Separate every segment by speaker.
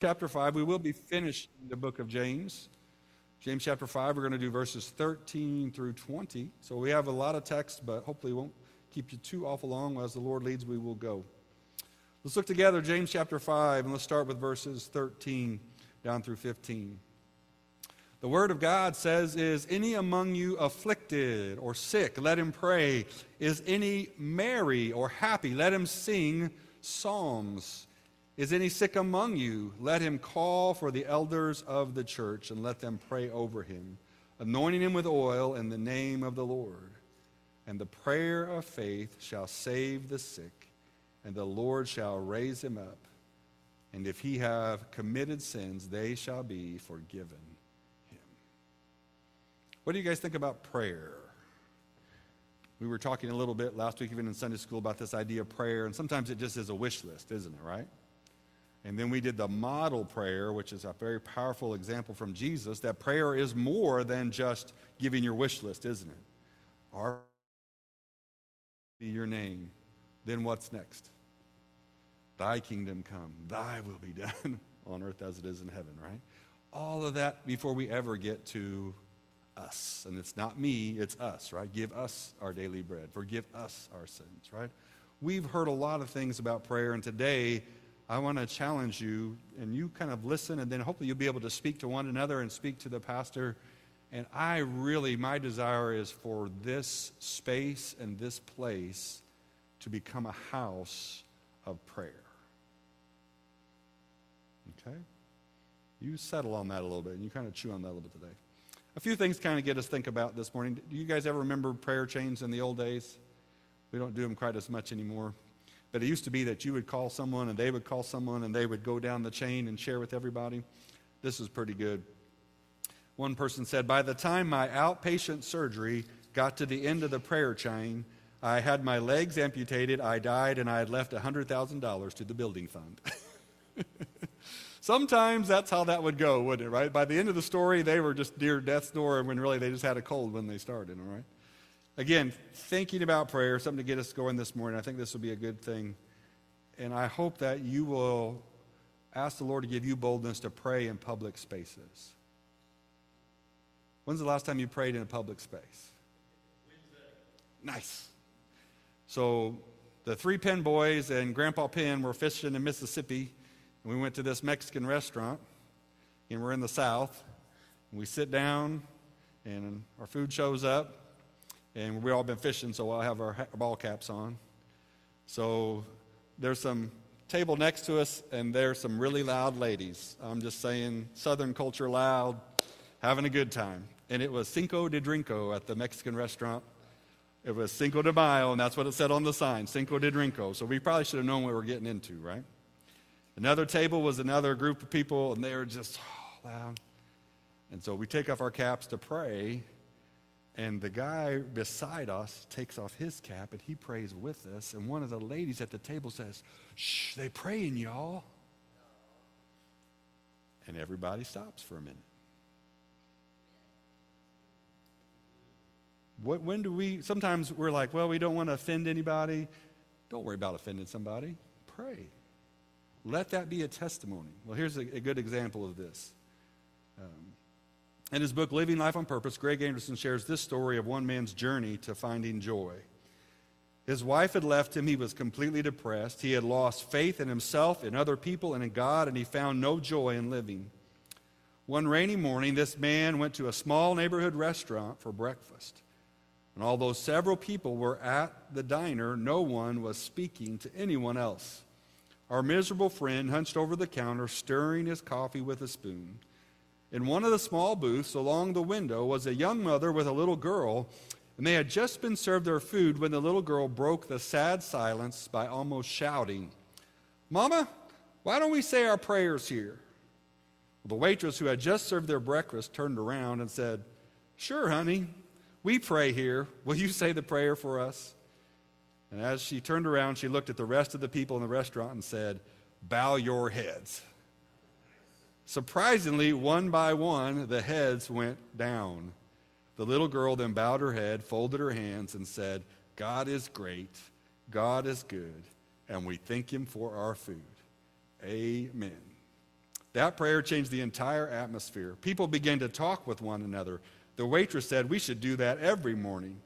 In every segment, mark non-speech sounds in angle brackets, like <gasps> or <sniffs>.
Speaker 1: chapter 5. We will be finishing the book of James. James chapter 5, we're going to do verses 13 through 20. So we have a lot of text, but hopefully won't keep you too awful long. As the Lord leads, we will go. Let's look together, James chapter 5, and let's start with verses 13 down through 15. The word of God says, Is any among you afflicted or sick? Let him pray. Is any merry or happy? Let him sing psalms. Is any sick among you? Let him call for the elders of the church and let them pray over him, anointing him with oil in the name of the Lord. And the prayer of faith shall save the sick, and the Lord shall raise him up. And if he have committed sins, they shall be forgiven. Him. What do you guys think about prayer? We were talking a little bit last week, even in Sunday school, about this idea of prayer, and sometimes it just is a wish list, isn't it, right? And then we did the model prayer, which is a very powerful example from Jesus, that prayer is more than just giving your wish list, isn't it? Our be your name. Then what's next? Thy kingdom come, thy will be <laughs> done on earth as it is in heaven, right? All of that before we ever get to us. And it's not me, it's us, right? Give us our daily bread. Forgive us our sins, right? We've heard a lot of things about prayer, and today I want to challenge you, and you kind of listen, and then hopefully you'll be able to speak to one another and speak to the pastor. And I really, my desire is for this space and this place to become a house of prayer. Okay? You settle on that a little bit, and you kind of chew on that a little bit today a few things kind of get us think about this morning. Do you guys ever remember prayer chains in the old days? We don't do them quite as much anymore. But it used to be that you would call someone and they would call someone and they would go down the chain and share with everybody. This is pretty good. One person said, By the time my outpatient surgery got to the end of the prayer chain, I had my legs amputated, I died, and I had left $100,000 to the building fund. <laughs> Sometimes that's how that would go, wouldn't it, right? By the end of the story, they were just near death's door when really they just had a cold when they started, all right? Again, thinking about prayer, something to get us going this morning. I think this will be a good thing. And I hope that you will ask the Lord to give you boldness to pray in public spaces. When's the last time you prayed in a public space? Wednesday. Nice. So the three Penn boys and Grandpa Penn were fishing in Mississippi and we went to this Mexican restaurant, and we're in the South. And we sit down, and our food shows up, and we've all been fishing, so I'll have our ball caps on. So there's some table next to us, and there's some really loud ladies. I'm just saying, Southern culture loud, having a good time. And it was Cinco de Drinko at the Mexican restaurant. It was Cinco de Mayo, and that's what it said on the sign, Cinco de Drinko. So we probably should have known what we were getting into, right? Another table was another group of people, and they were just oh, loud. And so we take off our caps to pray, and the guy beside us takes off his cap and he prays with us. And one of the ladies at the table says, Shh, they praying, y'all. And everybody stops for a minute. What, when do we, sometimes we're like, well, we don't want to offend anybody. Don't worry about offending somebody. Pray. Let that be a testimony. Well, here's a, a good example of this. Um, in his book, Living Life on Purpose, Greg Anderson shares this story of one man's journey to finding joy. His wife had left him. He was completely depressed. He had lost faith in himself, in other people, and in God, and he found no joy in living. One rainy morning, this man went to a small neighborhood restaurant for breakfast. And although several people were at the diner, no one was speaking to anyone else. Our miserable friend hunched over the counter, stirring his coffee with a spoon. In one of the small booths along the window was a young mother with a little girl, and they had just been served their food when the little girl broke the sad silence by almost shouting, Mama, why don't we say our prayers here? The waitress who had just served their breakfast turned around and said, Sure, honey, we pray here. Will you say the prayer for us? And as she turned around, she looked at the rest of the people in the restaurant and said, Bow your heads. Surprisingly, one by one, the heads went down. The little girl then bowed her head, folded her hands, and said, God is great, God is good, and we thank Him for our food. Amen. That prayer changed the entire atmosphere. People began to talk with one another. The waitress said, We should do that every morning.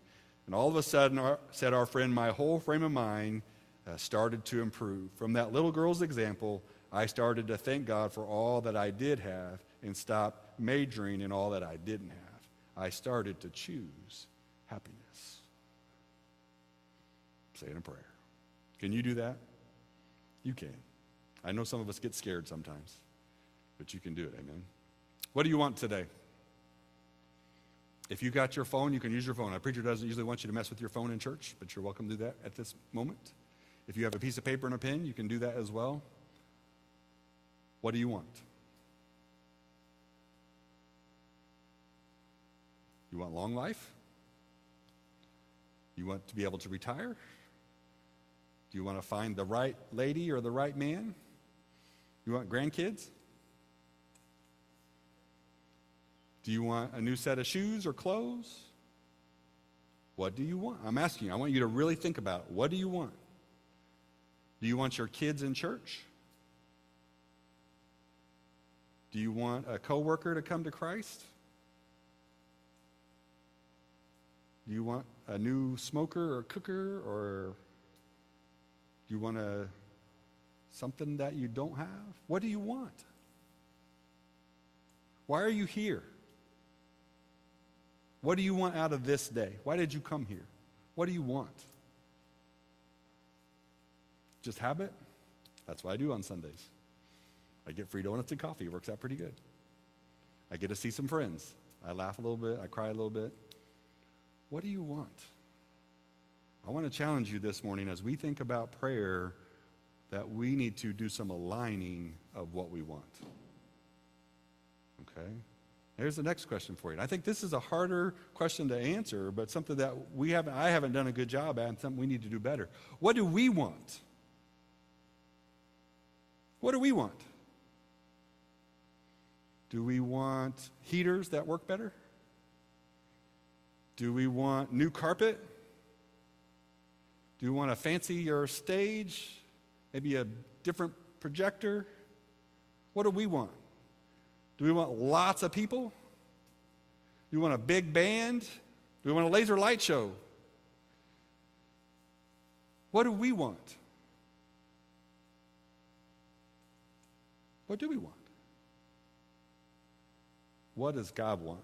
Speaker 1: And all of a sudden, our, said our friend, my whole frame of mind uh, started to improve. From that little girl's example, I started to thank God for all that I did have and stop majoring in all that I didn't have. I started to choose happiness. Say it in prayer. Can you do that? You can. I know some of us get scared sometimes, but you can do it. Amen. What do you want today? If you got your phone, you can use your phone. A preacher doesn't usually want you to mess with your phone in church, but you're welcome to do that at this moment. If you have a piece of paper and a pen, you can do that as well. What do you want? You want long life? You want to be able to retire? Do you want to find the right lady or the right man? You want grandkids? Do you want a new set of shoes or clothes? What do you want? I'm asking you. I want you to really think about it. What do you want? Do you want your kids in church? Do you want a coworker to come to Christ? Do you want a new smoker or cooker or do you want a something that you don't have? What do you want? Why are you here? What do you want out of this day? Why did you come here? What do you want? Just habit? That's what I do on Sundays. I get free donuts and coffee. It works out pretty good. I get to see some friends. I laugh a little bit. I cry a little bit. What do you want? I want to challenge you this morning as we think about prayer that we need to do some aligning of what we want. Okay? Here's the next question for you. I think this is a harder question to answer, but something that we haven't, I haven't done a good job at, and something we need to do better. What do we want? What do we want? Do we want heaters that work better? Do we want new carpet? Do we want a fancier stage? Maybe a different projector? What do we want? Do we want lots of people? Do we want a big band? Do we want a laser light show? What do we want? What do we want? What does God want?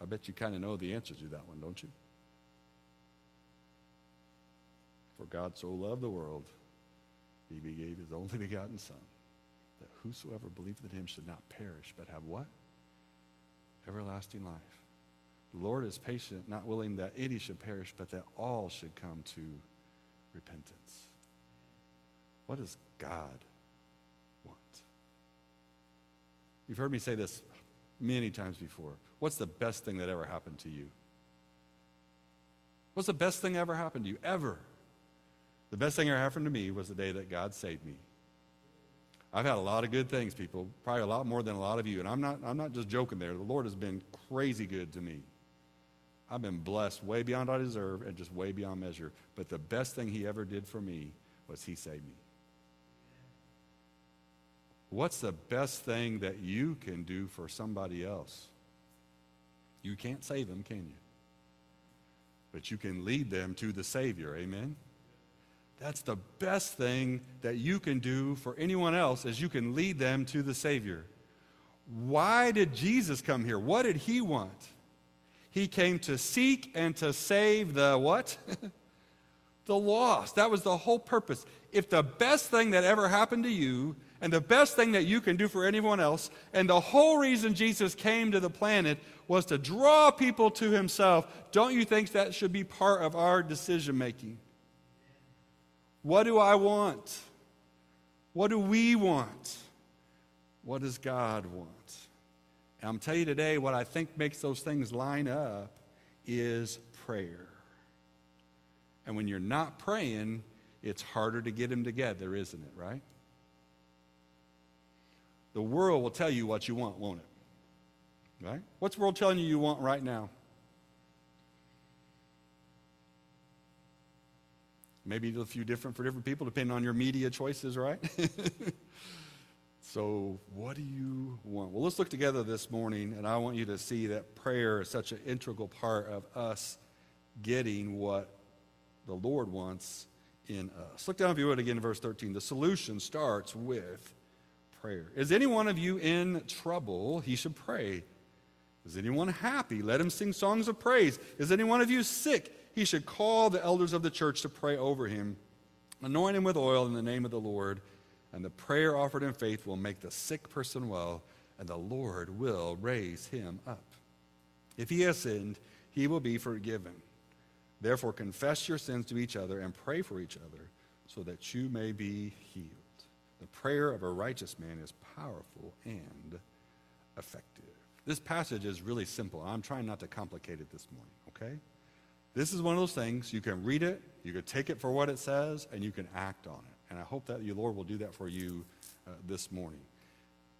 Speaker 1: I bet you kind of know the answer to that one, don't you? For God so loved the world, he gave his only begotten Son, that whosoever believeth in him should not perish, but have what? Everlasting life. The Lord is patient, not willing that any should perish, but that all should come to repentance. What does God want? You've heard me say this many times before. What's the best thing that ever happened to you? What's the best thing ever happened to you? Ever. The best thing that ever happened to me was the day that God saved me. I've had a lot of good things, people, probably a lot more than a lot of you. And I'm not, I'm not just joking there. The Lord has been crazy good to me. I've been blessed way beyond I deserve and just way beyond measure. But the best thing He ever did for me was He saved me. What's the best thing that you can do for somebody else? You can't save them, can you? But you can lead them to the Savior. Amen? That's the best thing that you can do for anyone else is you can lead them to the Savior. Why did Jesus come here? What did he want? He came to seek and to save the what? <laughs> the lost. That was the whole purpose. If the best thing that ever happened to you and the best thing that you can do for anyone else, and the whole reason Jesus came to the planet was to draw people to himself, don't you think that should be part of our decision making? What do I want? What do we want? What does God want? And I'm telling you today, what I think makes those things line up is prayer. And when you're not praying, it's harder to get them together, isn't it, right? The world will tell you what you want, won't it? Right? What's the world telling you you want right now? maybe a few different for different people, depending on your media choices, right? <laughs> so, what do you want? Well, let's look together this morning, and I want you to see that prayer is such an integral part of us getting what the Lord wants in us. Look down, if you would, again in verse 13. The solution starts with prayer. Is any one of you in trouble? He should pray. Is anyone happy? Let him sing songs of praise. Is any one of you sick? He should call the elders of the church to pray over him, anoint him with oil in the name of the Lord. And the prayer offered in faith will make the sick person well, and the Lord will raise him up. If he has sinned, he will be forgiven. Therefore, confess your sins to each other and pray for each other so that you may be healed. The prayer of a righteous man is powerful and effective. This passage is really simple. I'm trying not to complicate it this morning, okay? This is one of those things you can read it, you can take it for what it says, and you can act on it. And I hope that the Lord will do that for you uh, this morning.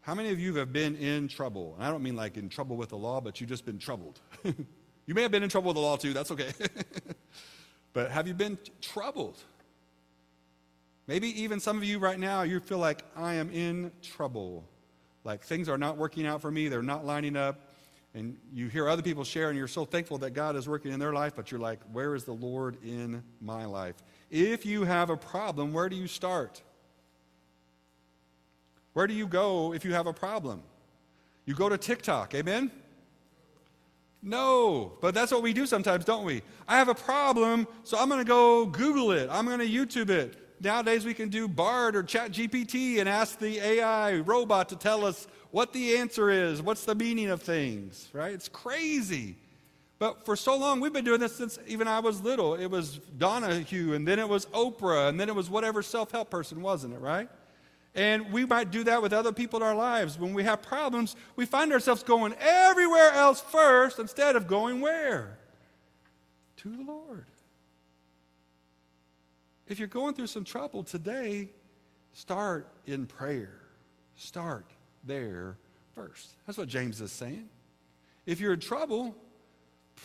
Speaker 1: How many of you have been in trouble? And I don't mean like in trouble with the law, but you've just been troubled. <laughs> you may have been in trouble with the law too, that's okay. <laughs> but have you been troubled? Maybe even some of you right now, you feel like I am in trouble. Like things are not working out for me, they're not lining up. And you hear other people share, and you're so thankful that God is working in their life, but you're like, where is the Lord in my life? If you have a problem, where do you start? Where do you go if you have a problem? You go to TikTok, amen? No, but that's what we do sometimes, don't we? I have a problem, so I'm going to go Google it. I'm going to YouTube it nowadays we can do Bard or Chat GPT and ask the AI robot to tell us what the answer is, what's the meaning of things, right? It's crazy. But for so long, we've been doing this since even I was little. It was Donahue, and then it was Oprah, and then it was whatever self help person, wasn't it, right? And we might do that with other people in our lives. When we have problems, we find ourselves going everywhere else first instead of going where? To the Lord. If you're going through some trouble today, start in prayer. Start there first. That's what James is saying. If you're in trouble,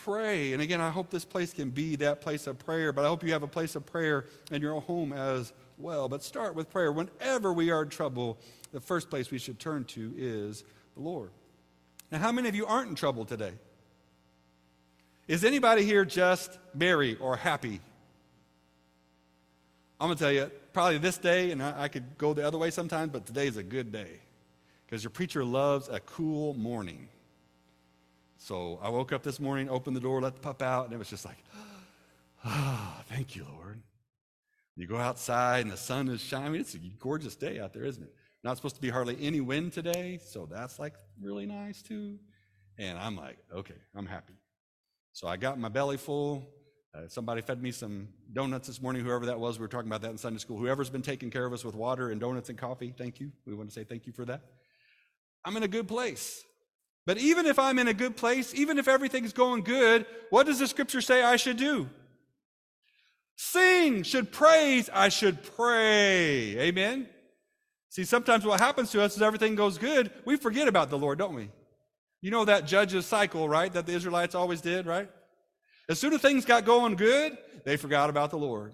Speaker 1: pray. And again, I hope this place can be that place of prayer, but I hope you have a place of prayer in your home as well. But start with prayer. Whenever we are in trouble, the first place we should turn to is the Lord. Now, how many of you aren't in trouble today? Is anybody here just merry or happy I'm going to tell you, probably this day, and I, I could go the other way sometimes, but today is a good day because your preacher loves a cool morning. So I woke up this morning, opened the door, let the pup out, and it was just like, <gasps> ah, thank you, Lord. You go outside and the sun is shining. It's a gorgeous day out there, isn't it? Not supposed to be hardly any wind today, so that's like really nice too. And I'm like, okay, I'm happy. So I got my belly full. Uh, somebody fed me some donuts this morning, whoever that was. We were talking about that in Sunday school. Whoever's been taking care of us with water and donuts and coffee, thank you. We want to say thank you for that. I'm in a good place. But even if I'm in a good place, even if everything's going good, what does the scripture say I should do? Sing, should praise, I should pray. Amen? See, sometimes what happens to us is everything goes good, we forget about the Lord, don't we? You know that judge's cycle, right? That the Israelites always did, right? As soon as things got going good, they forgot about the Lord.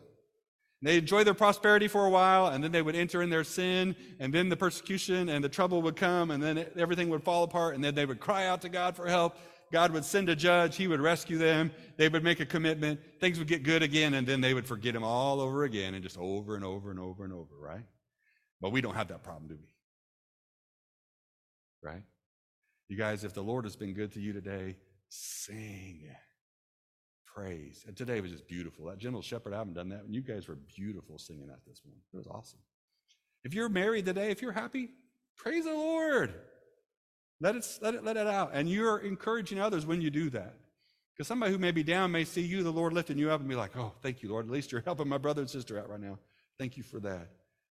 Speaker 1: They enjoyed their prosperity for a while, and then they would enter in their sin, and then the persecution and the trouble would come, and then everything would fall apart, and then they would cry out to God for help. God would send a judge, He would rescue them, they would make a commitment, things would get good again, and then they would forget Him all over again, and just over and over and over and over, right? But we don't have that problem, do we? Right? You guys, if the Lord has been good to you today, sing praise. And today was just beautiful. That Gentle Shepherd, I haven't done that. And you guys were beautiful singing that this morning. It was awesome. If you're married today, if you're happy, praise the Lord. Let it, let it, let it out. And you're encouraging others when you do that. Because somebody who may be down may see you, the Lord, lifting you up and be like, oh, thank you, Lord. At least you're <laughs> helping my brother and sister out right now. Thank you for that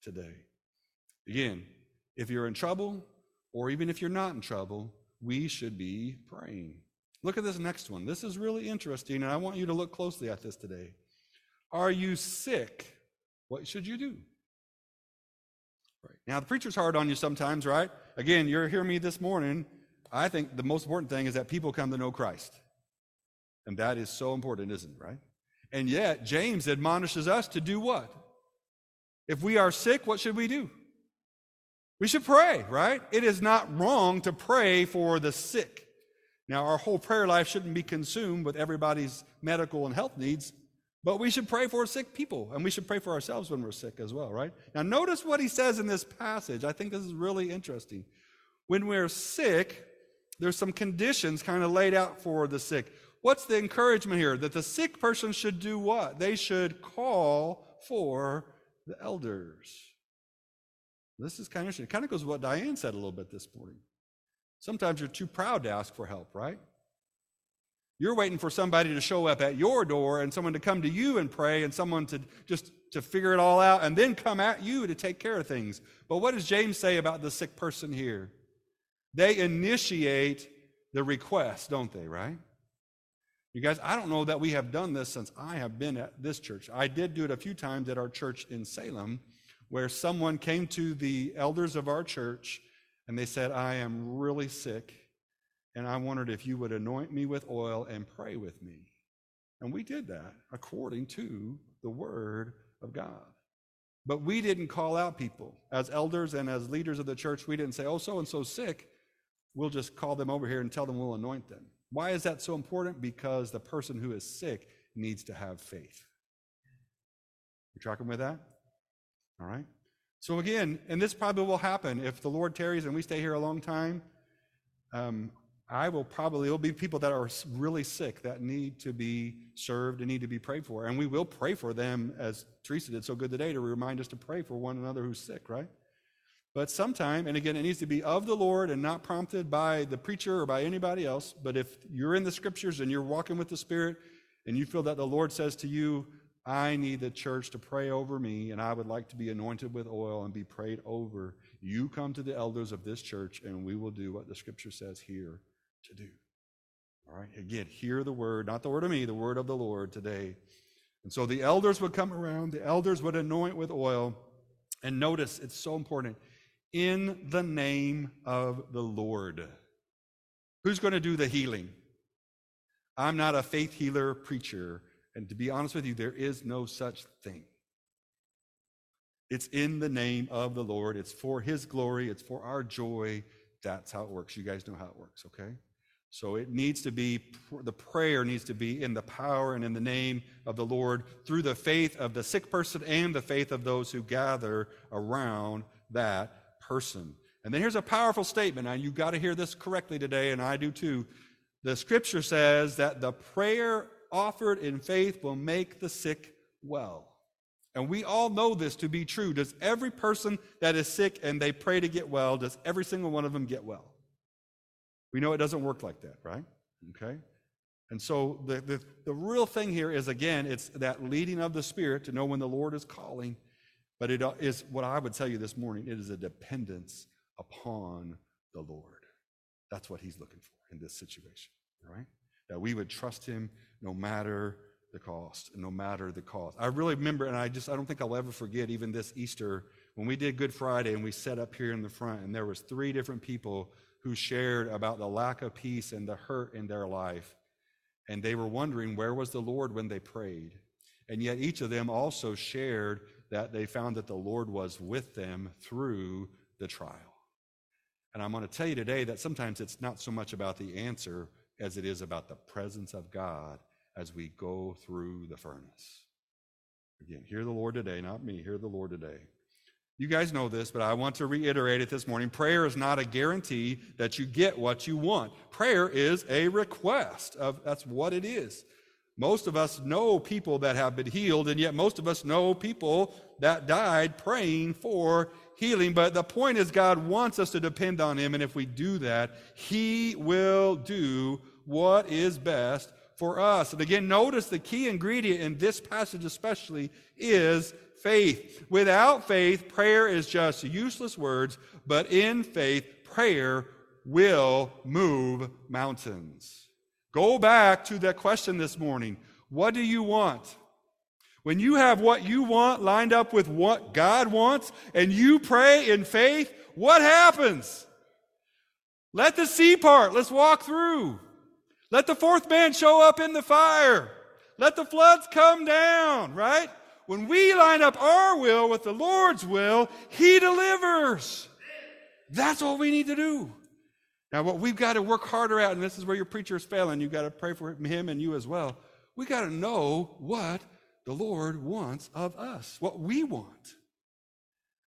Speaker 1: today. Again, if you're in trouble, or even if you're not in trouble, we should be praying. Look at this next one. This is really interesting, and I want you to look closely at this today. Are you sick? What should you do? Right. Now, the preacher's hard on you sometimes, right? Again, you're hearing me this morning. I think the most important thing is that people come to know Christ. And that is so important, isn't it, right? And yet, James admonishes us to do what? If we are sick, what should we do? We should pray, right? It is not wrong to pray for the sick. Now, our whole prayer life shouldn't be consumed with everybody's medical and health needs, but we should pray for sick people, and we should pray for ourselves when we're sick as well, right? Now, notice what he says in this passage. I think this is really interesting. When we're sick, there's some conditions kind of laid out for the sick. What's the encouragement here? That the sick person should do what? They should call for the elders. This is kind of interesting. It kind of goes with what Diane said a little bit this morning. Sometimes you're too proud to ask for help, right? You're waiting for somebody to show up at your door and someone to come to you and pray and someone to just to figure it all out and then come at you to take care of things. But what does James say about the sick person here? They initiate the request, don't they, right? You guys, I don't know that we have done this since I have been at this church. I did do it a few times at our church in Salem, where someone came to the elders of our church and they said, I am really sick, and I wondered if you would anoint me with oil and pray with me. And we did that according to the word of God. But we didn't call out people. As elders and as leaders of the church, we didn't say, oh, so and so sick. We'll just call them over here and tell them we'll anoint them. Why is that so important? Because the person who is sick needs to have faith. You tracking with that? All right. So, again, and this probably will happen if the Lord tarries and we stay here a long time. Um, I will probably, there'll be people that are really sick that need to be served and need to be prayed for. And we will pray for them, as Teresa did so good today, to remind us to pray for one another who's sick, right? But sometime, and again, it needs to be of the Lord and not prompted by the preacher or by anybody else. But if you're in the scriptures and you're walking with the Spirit and you feel that the Lord says to you, I need the church to pray over me, and I would like to be anointed with oil and be prayed over. You come to the elders of this church, and we will do what the scripture says here to do. All right, again, hear the word, not the word of me, the word of the Lord today. And so the elders would come around, the elders would anoint with oil. And notice, it's so important in the name of the Lord. Who's going to do the healing? I'm not a faith healer preacher. And to be honest with you, there is no such thing. It's in the name of the Lord. It's for His glory. It's for our joy. That's how it works. You guys know how it works, okay? So it needs to be, the prayer needs to be in the power and in the name of the Lord through the faith of the sick person and the faith of those who gather around that person. And then here's a powerful statement. Now, you've got to hear this correctly today, and I do too. The scripture says that the prayer offered in faith will make the sick well. And we all know this to be true. Does every person that is sick and they pray to get well, does every single one of them get well? We know it doesn't work like that, right? Okay? And so the, the, the real thing here is, again, it's that leading of the Spirit to know when the Lord is calling. But it uh, is what I would tell you this morning it is a dependence upon the Lord. That's what He's looking for in this situation, right? That we would trust Him no matter the cost, no matter the cost. I really remember, and I just I don't think I'll ever forget even this Easter when we did Good Friday and we set up here in the front, and there was three different people who shared about the lack of peace and the hurt in their life, and they were wondering where was the Lord when they prayed, and yet each of them also shared that they found that the Lord was with them through the trial. And I'm going to tell you today that sometimes it's not so much about the answer as it is about the presence of God as we go through the furnace. Again, hear the Lord today, not me, hear the Lord today. You guys know this, but I want to reiterate it this morning. Prayer is not a guarantee that you get what you want. Prayer is a request of that's what it is. Most of us know people that have been healed, and yet most of us know people that died praying for healing. But the point is, God wants us to depend on Him, and if we do that, He will do what is best for us. And again, notice the key ingredient in this passage, especially, is faith. Without faith, prayer is just useless words, but in faith, prayer will move mountains. Go back to that question this morning. What do you want? When you have what you want lined up with what God wants and you pray in faith, what happens? Let the sea part. Let's walk through. Let the fourth man show up in the fire. Let the floods come down, right? When we line up our will with the Lord's will, He delivers. That's all we need to do. Now, what we've got to work harder at, and this is where your preacher is failing, you've got to pray for him and you as well. We got to know what the Lord wants of us, what we want.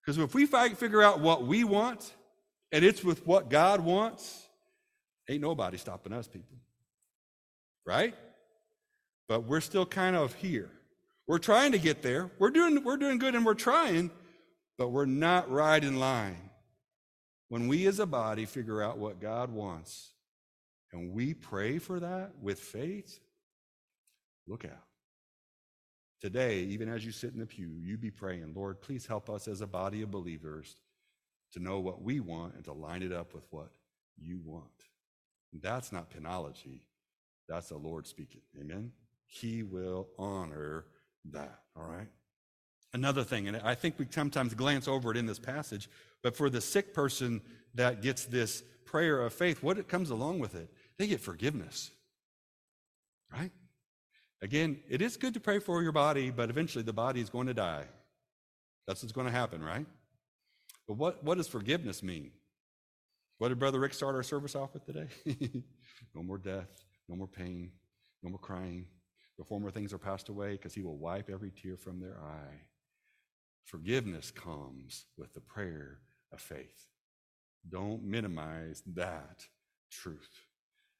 Speaker 1: Because if we figure out what we want, and it's with what God wants, ain't nobody stopping us, people. Right? But we're still kind of here. We're trying to get there. We're doing, we're doing good and we're trying, but we're not right in line. When we as a body figure out what God wants and we pray for that with faith, look out. Today, even as you sit in the pew, you be praying, Lord, please help us as a body of believers to know what we want and to line it up with what you want. And that's not penology, that's the Lord speaking. Amen? He will honor that, all right? Another thing, and I think we sometimes glance over it in this passage, but for the sick person that gets this prayer of faith, what it comes along with it? They get forgiveness, right? Again, it is good to pray for your body, but eventually the body is going to die. That's what's going to happen, right? But what, what does forgiveness mean? What did Brother Rick start our service off with today? <laughs> no more death, no more pain, no more crying. The former things are passed away because he will wipe every tear from their eye. Forgiveness comes with the prayer of faith. Don't minimize that truth.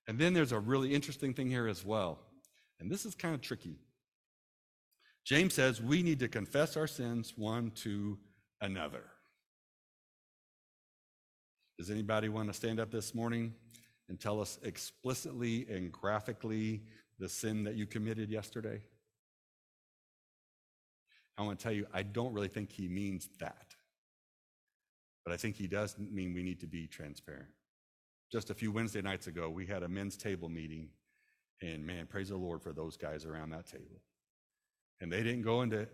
Speaker 1: And then there's a really interesting thing here as well. And this is kind of tricky. James says we need to confess our sins one to another. Does anybody want to stand up this morning and tell us explicitly and graphically the sin that you committed yesterday? I want to tell you, I don't really think he means that. But I think he does mean we need to be transparent. Just a few Wednesday nights ago, we had a men's table meeting, and man, praise the Lord for those guys around that table. And they didn't go into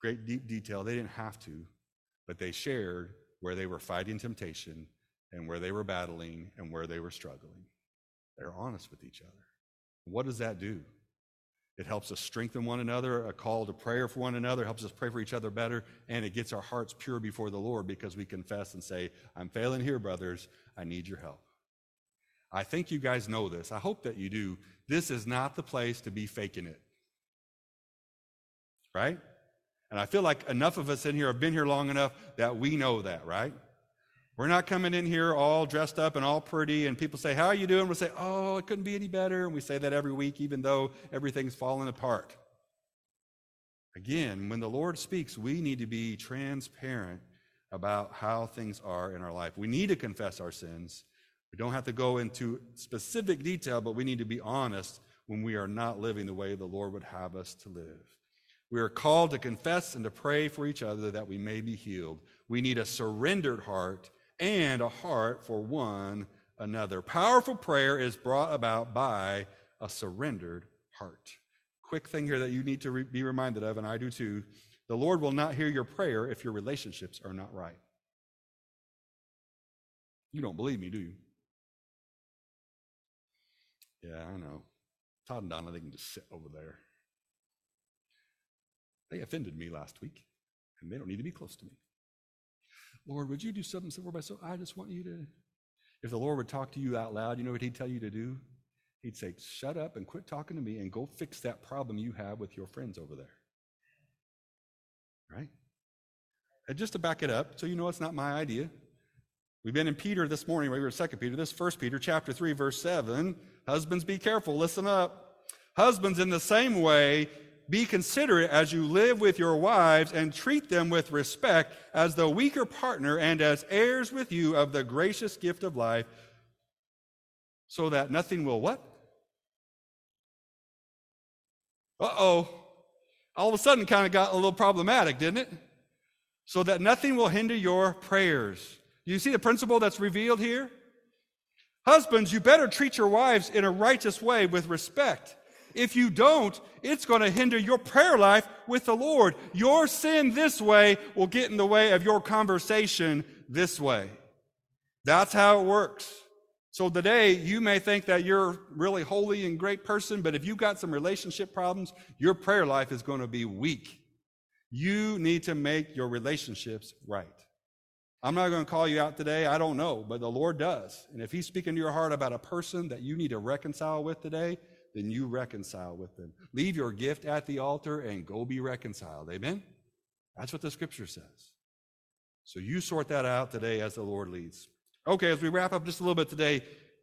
Speaker 1: great deep detail, they didn't have to, but they shared where they were fighting temptation and where they were battling and where they were struggling. They're honest with each other. What does that do? It helps us strengthen one another, a call to prayer for one another, helps us pray for each other better, and it gets our hearts pure before the Lord because we confess and say, I'm failing here, brothers. I need your help. I think you guys know this. I hope that you do. This is not the place to be faking it. Right? And I feel like enough of us in here have been here long enough that we know that, right? We're not coming in here all dressed up and all pretty, and people say, How are you doing? We'll say, Oh, it couldn't be any better. And we say that every week, even though everything's falling apart. Again, when the Lord speaks, we need to be transparent about how things are in our life. We need to confess our sins. We don't have to go into specific detail, but we need to be honest when we are not living the way the Lord would have us to live. We are called to confess and to pray for each other that we may be healed. We need a surrendered heart and a heart for one another. Powerful prayer is brought about by a surrendered heart. Quick thing here that you need to re- be reminded of, and I do too the Lord will not hear your prayer if your relationships are not right. You don't believe me, do you? Yeah, I know. Todd and Donna, they can just sit over there. They offended me last week, and they don't need to be close to me. Lord, would you do something so by so? I just want you to. If the Lord would talk to you out loud, you know what He'd tell you to do? He'd say, Shut up and quit talking to me and go fix that problem you have with your friends over there. Right? And just to back it up, so you know it's not my idea. We've been in Peter this morning, we were in 2 Peter, this First Peter chapter 3, verse 7. Husbands, be careful, listen up. Husbands, in the same way, be considerate as you live with your wives and treat them with respect as the weaker partner and as heirs with you of the gracious gift of life, so that nothing will what? Uh oh. All of a sudden, kind of got a little problematic, didn't it? So that nothing will hinder your prayers. You see the principle that's revealed here? Husbands, you better treat your wives in a righteous way with respect. If you don't, it's going to hinder your prayer life with the Lord. Your sin this way will get in the way of your conversation this way. That's how it works. So today, you may think that you're really holy and great person, but if you've got some relationship problems, your prayer life is going to be weak. You need to make your relationships right. I'm not going to call you out today. I don't know, but the Lord does. And if He's speaking to your heart about a person that you need to reconcile with today, then you reconcile with them. Leave your gift at the altar and go be reconciled. Amen? That's what the scripture says. So you sort that out today as the Lord leads. Okay, as we wrap up just a little bit today,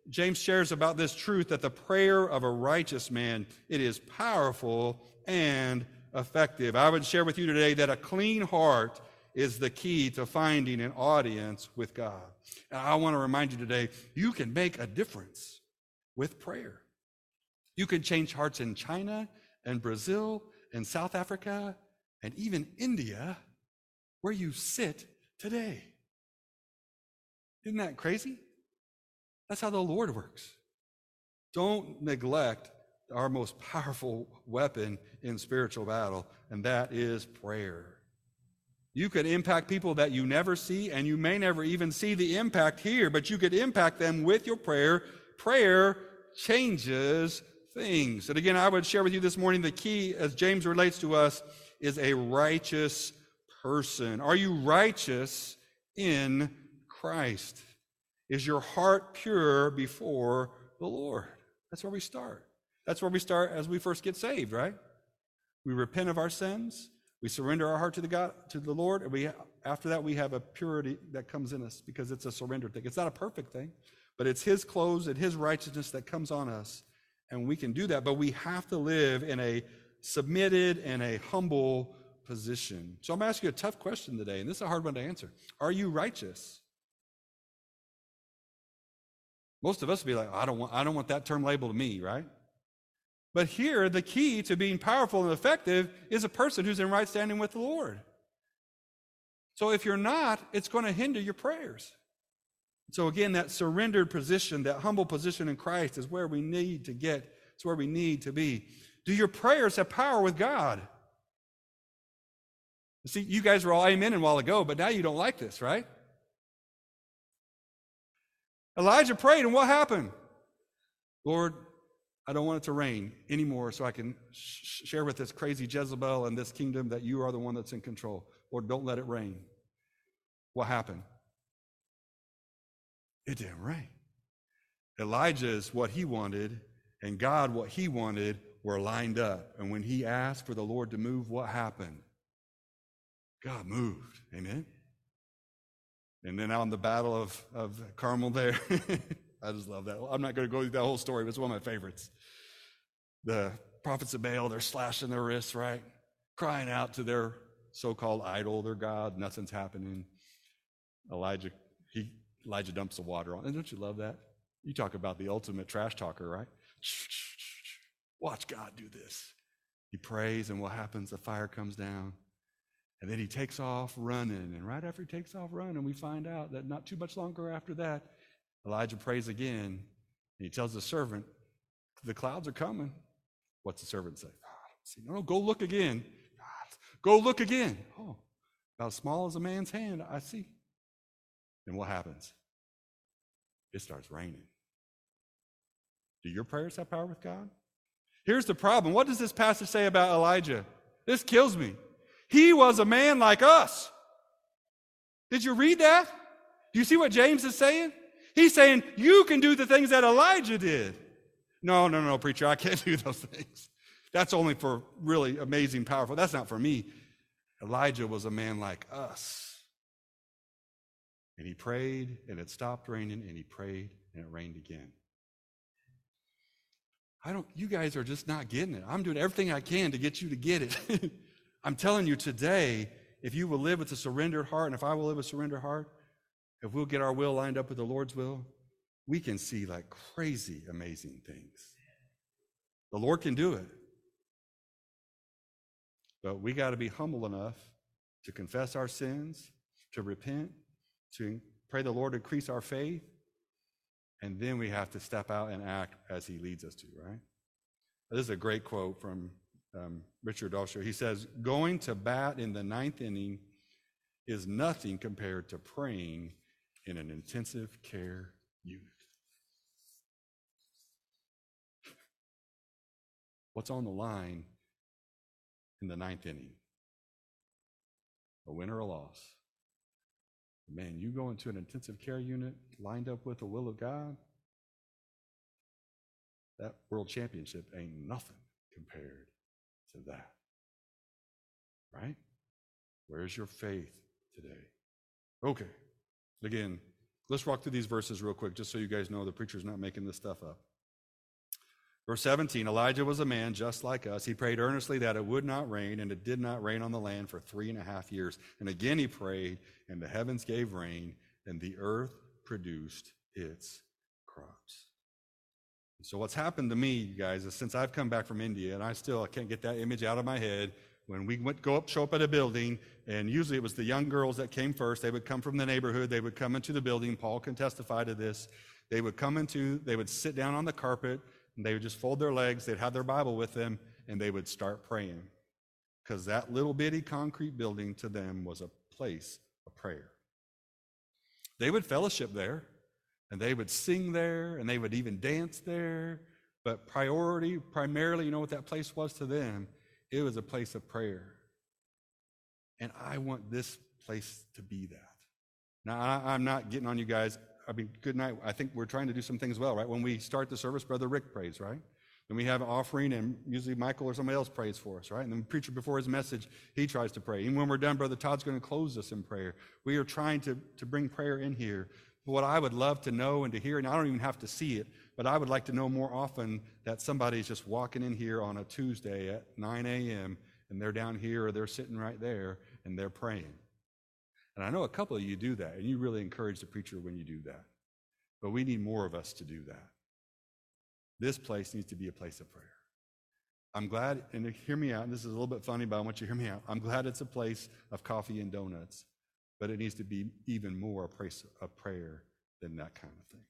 Speaker 1: James shares about this truth that the prayer of a righteous man, it is powerful and effective. I would share with you today that a clean heart is the key to finding an audience with God. And I want to remind you today, you can make a difference with prayer. You can change hearts in China and Brazil and South Africa and even India where you sit today. Isn't that crazy? That's how the Lord works. Don't neglect our most powerful weapon in spiritual battle, and that is prayer. You could impact people that you never see, and you may never even see the impact here, but you could impact them with your prayer. Prayer changes things. And again, I would share with you this morning the key, as James relates to us, is a righteous person. Are you righteous in Christ? Is your heart pure before the Lord? That's where we start. That's where we start as we first get saved, right? We repent of our sins. We surrender our heart to the God, to the Lord, and we after that we have a purity that comes in us because it's a surrender thing. It's not a perfect thing, but it's His clothes and His righteousness that comes on us, and we can do that. But we have to live in a submitted and a humble position. So I'm asking you a tough question today, and this is a hard one to answer. Are you righteous? Most of us would be like, I don't want, I don't want that term labeled to me, right? But here, the key to being powerful and effective is a person who's in right standing with the Lord. So if you're not, it's going to hinder your prayers. So again, that surrendered position, that humble position in Christ is where we need to get. It's where we need to be. Do your prayers have power with God? See, you guys were all amen a while ago, but now you don't like this, right? Elijah prayed, and what happened? Lord, I don't want it to rain anymore so I can sh- share with this crazy Jezebel and this kingdom that you are the one that's in control. Lord, don't let it rain. What happened? It didn't rain. Elijah is what he wanted, and God, what he wanted, were lined up. And when he asked for the Lord to move, what happened? God moved. Amen. And then on the Battle of, of Carmel there, <laughs> I just love that. I'm not going to go through that whole story, but it's one of my favorites. The prophets of Baal, they're slashing their wrists, right? Crying out to their so called idol, their God. Nothing's happening. Elijah, Elijah dumps the water on. And don't you love that? You talk about the ultimate trash talker, right? <sniffs> Watch God do this. He prays, and what happens? The fire comes down. And then he takes off running. And right after he takes off running, we find out that not too much longer after that, Elijah prays again. And he tells the servant, The clouds are coming. What's the servant say? Oh. No, no, go look again. Ah, go look again. Oh, about as small as a man's hand, I see. And what happens? It starts raining. Do your prayers have power with God? Here's the problem. What does this passage say about Elijah? This kills me. He was a man like us. Did you read that? Do you see what James is saying? He's saying, You can do the things that Elijah did. No, no, no, preacher, I can't <laughs> do those things. That's only for really amazing, powerful. That's not for me. Elijah was a man like us. And he prayed, and it stopped raining, and he prayed, and it rained again. I don't, you guys are just not getting it. I'm doing everything I can to get you to get it. <laughs> I'm telling you today, if you will live with a surrendered heart, and if I will live with a surrendered heart, if we'll get our will lined up with the Lord's will, we can see like crazy, amazing things. The Lord can do it. But we got to be humble enough to confess our sins, to repent, to pray the Lord increase our faith, and then we have to step out and act as He leads us to, right? This is a great quote from um, Richard Osher. He says, Going to bat in the ninth inning is nothing compared to praying in an intensive care unit. What's on the line in the ninth inning? A win or a loss? Man, you go into an intensive care unit lined up with the will of God, that world championship ain't nothing compared to that. Right? Where's your faith today? Okay. Again, let's walk through these verses real quick just so you guys know the preacher's not making this stuff up. Verse 17 Elijah was a man just like us. He prayed earnestly that it would not rain, and it did not rain on the land for three and a half years. And again he prayed, and the heavens gave rain, and the earth produced its crops. So, what's happened to me, you guys, is since I've come back from India, and I still I can't get that image out of my head. When we went go up, show up at a building, and usually it was the young girls that came first. They would come from the neighborhood. They would come into the building. Paul can testify to this. They would come into. They would sit down on the carpet, and they would just fold their legs. They'd have their Bible with them, and they would start praying, because that little bitty concrete building to them was a place of prayer. They would fellowship there. And they would sing there and they would even dance there. But priority, primarily, you know what that place was to them? It was a place of prayer. And I want this place to be that. Now, I, am not getting on you guys. I mean, good night. I think we're trying to do some things well, right? When we start the service, Brother Rick prays, right? Then we have an offering, and usually Michael or somebody else prays for us, right? And then the preacher, before his message, he tries to pray. Even when we're done, Brother Todd's going to close us in prayer. We are trying to, to bring prayer in here what I would love to know and to hear, and I don't even have to see it, but I would like to know more often that somebody's just walking in here on a Tuesday at 9 a.m. and they're down here or they're sitting right there and they're praying. And I know a couple of you do that, and you really encourage the preacher when you do that. But we need more of us to do that. This place needs to be a place of prayer. I'm glad, and hear me out, and this is a little bit funny, but I want you to hear me out. I'm glad it's a place of coffee and donuts but it needs to be even more a place of prayer than that kind of thing.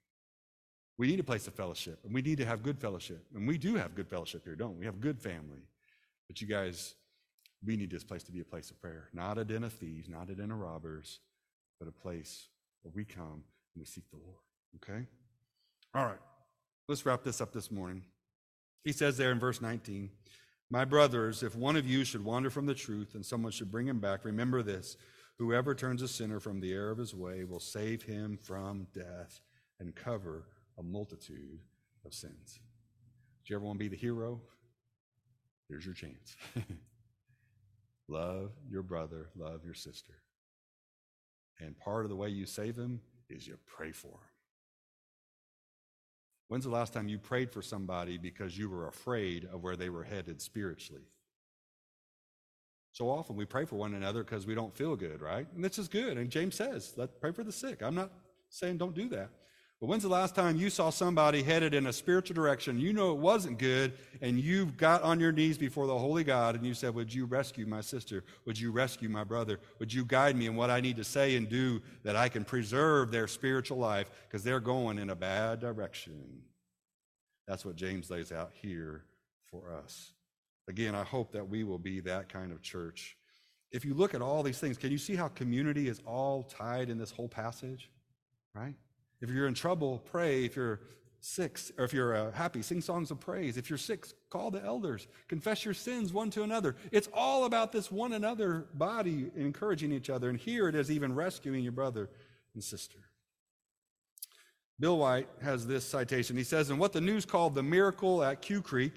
Speaker 1: We need a place of fellowship, and we need to have good fellowship. And we do have good fellowship here, don't we? We have good family. But you guys, we need this place to be a place of prayer, not a den of thieves, not a den of robbers, but a place where we come and we seek the Lord. Okay? All right. Let's wrap this up this morning. He says there in verse 19, My brothers, if one of you should wander from the truth and someone should bring him back, remember this Whoever turns a sinner from the error of his way will save him from death and cover a multitude of sins. Do you ever want to be the hero? Here's your chance. <laughs> love your brother, love your sister. And part of the way you save him is you pray for him. When's the last time you prayed for somebody because you were afraid of where they were headed spiritually? So often we pray for one another because we don't feel good, right? And this is good. And James says, let pray for the sick. I'm not saying don't do that. But when's the last time you saw somebody headed in a spiritual direction? You know it wasn't good, and you got on your knees before the Holy God and you said, Would you rescue my sister? Would you rescue my brother? Would you guide me in what I need to say and do that I can preserve their spiritual life because they're going in a bad direction? That's what James lays out here for us. Again, I hope that we will be that kind of church. If you look at all these things, can you see how community is all tied in this whole passage? Right? If you're in trouble, pray. If you're sick, or if you're uh, happy, sing songs of praise. If you're sick, call the elders. Confess your sins one to another. It's all about this one another body encouraging each other. And here it is even rescuing your brother and sister. Bill White has this citation. He says, In what the news called the miracle at Quecreek,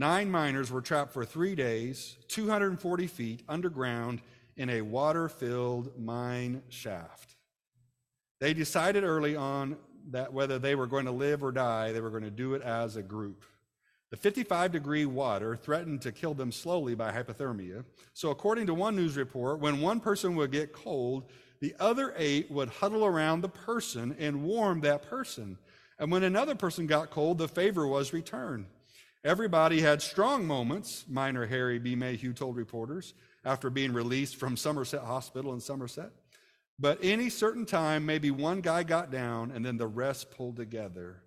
Speaker 1: Nine miners were trapped for three days, 240 feet underground in a water filled mine shaft. They decided early on that whether they were going to live or die, they were going to do it as a group. The 55 degree water threatened to kill them slowly by hypothermia. So, according to one news report, when one person would get cold, the other eight would huddle around the person and warm that person. And when another person got cold, the favor was returned. Everybody had strong moments, miner Harry B. Mayhugh told reporters after being released from Somerset Hospital in Somerset. But any certain time, maybe one guy got down and then the rest pulled together.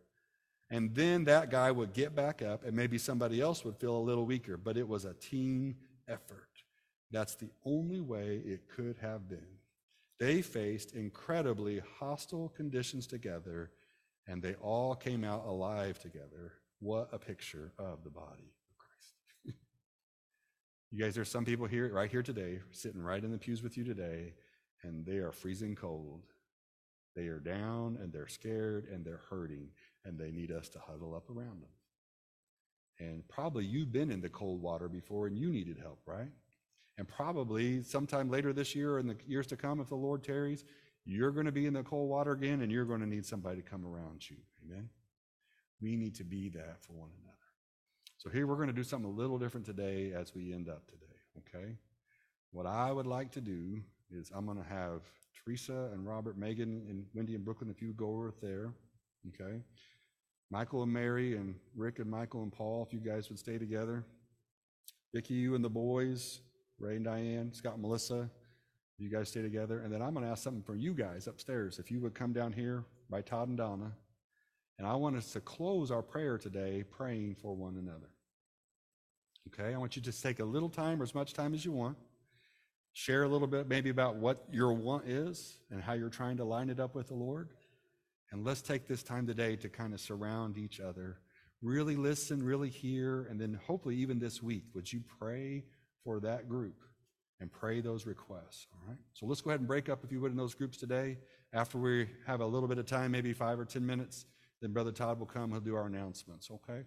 Speaker 1: And then that guy would get back up and maybe somebody else would feel a little weaker. But it was a team effort. That's the only way it could have been. They faced incredibly hostile conditions together and they all came out alive together what a picture of the body of Christ. <laughs> You guys, there's some people here, right here today, sitting right in the pews with you today, and they are freezing cold. They are down and they're scared and they're hurting, and they need us to huddle up around them. And probably you've been in the cold water before and you needed help, right? And probably sometime later this year or in the years to come, if the Lord tarries, you're going to be in the cold water again and you're going to need somebody to come around you. Amen? We need to be that for one another. So here we're going to do something a little different today as we end up today, okay? What I would like to do is I'm going to have Teresa and Robert, Megan, and Wendy and Brooklyn, if you go over there, okay? Michael and Mary and Rick and Michael and Paul, if you guys would stay together. Vicki, you and the boys, Ray and Diane, Scott and Melissa, you guys stay together. And then I'm going to ask something from you guys upstairs. If you would come down here by Todd and Donna. And I want us to close our prayer today praying for one another. Okay, I want you to take a little time or as much time as you want. Share a little bit maybe about what your want is and how you're trying to line it up with the Lord. And let's take this time today to kind of surround each other. Really listen, really hear, and then hopefully even this week, would you pray for that group and pray those requests? All right. So let's go ahead and break up, if you would, in those groups today. After we have a little bit of time, maybe five or ten minutes, then Brother Todd will come. He'll do our announcements, okay?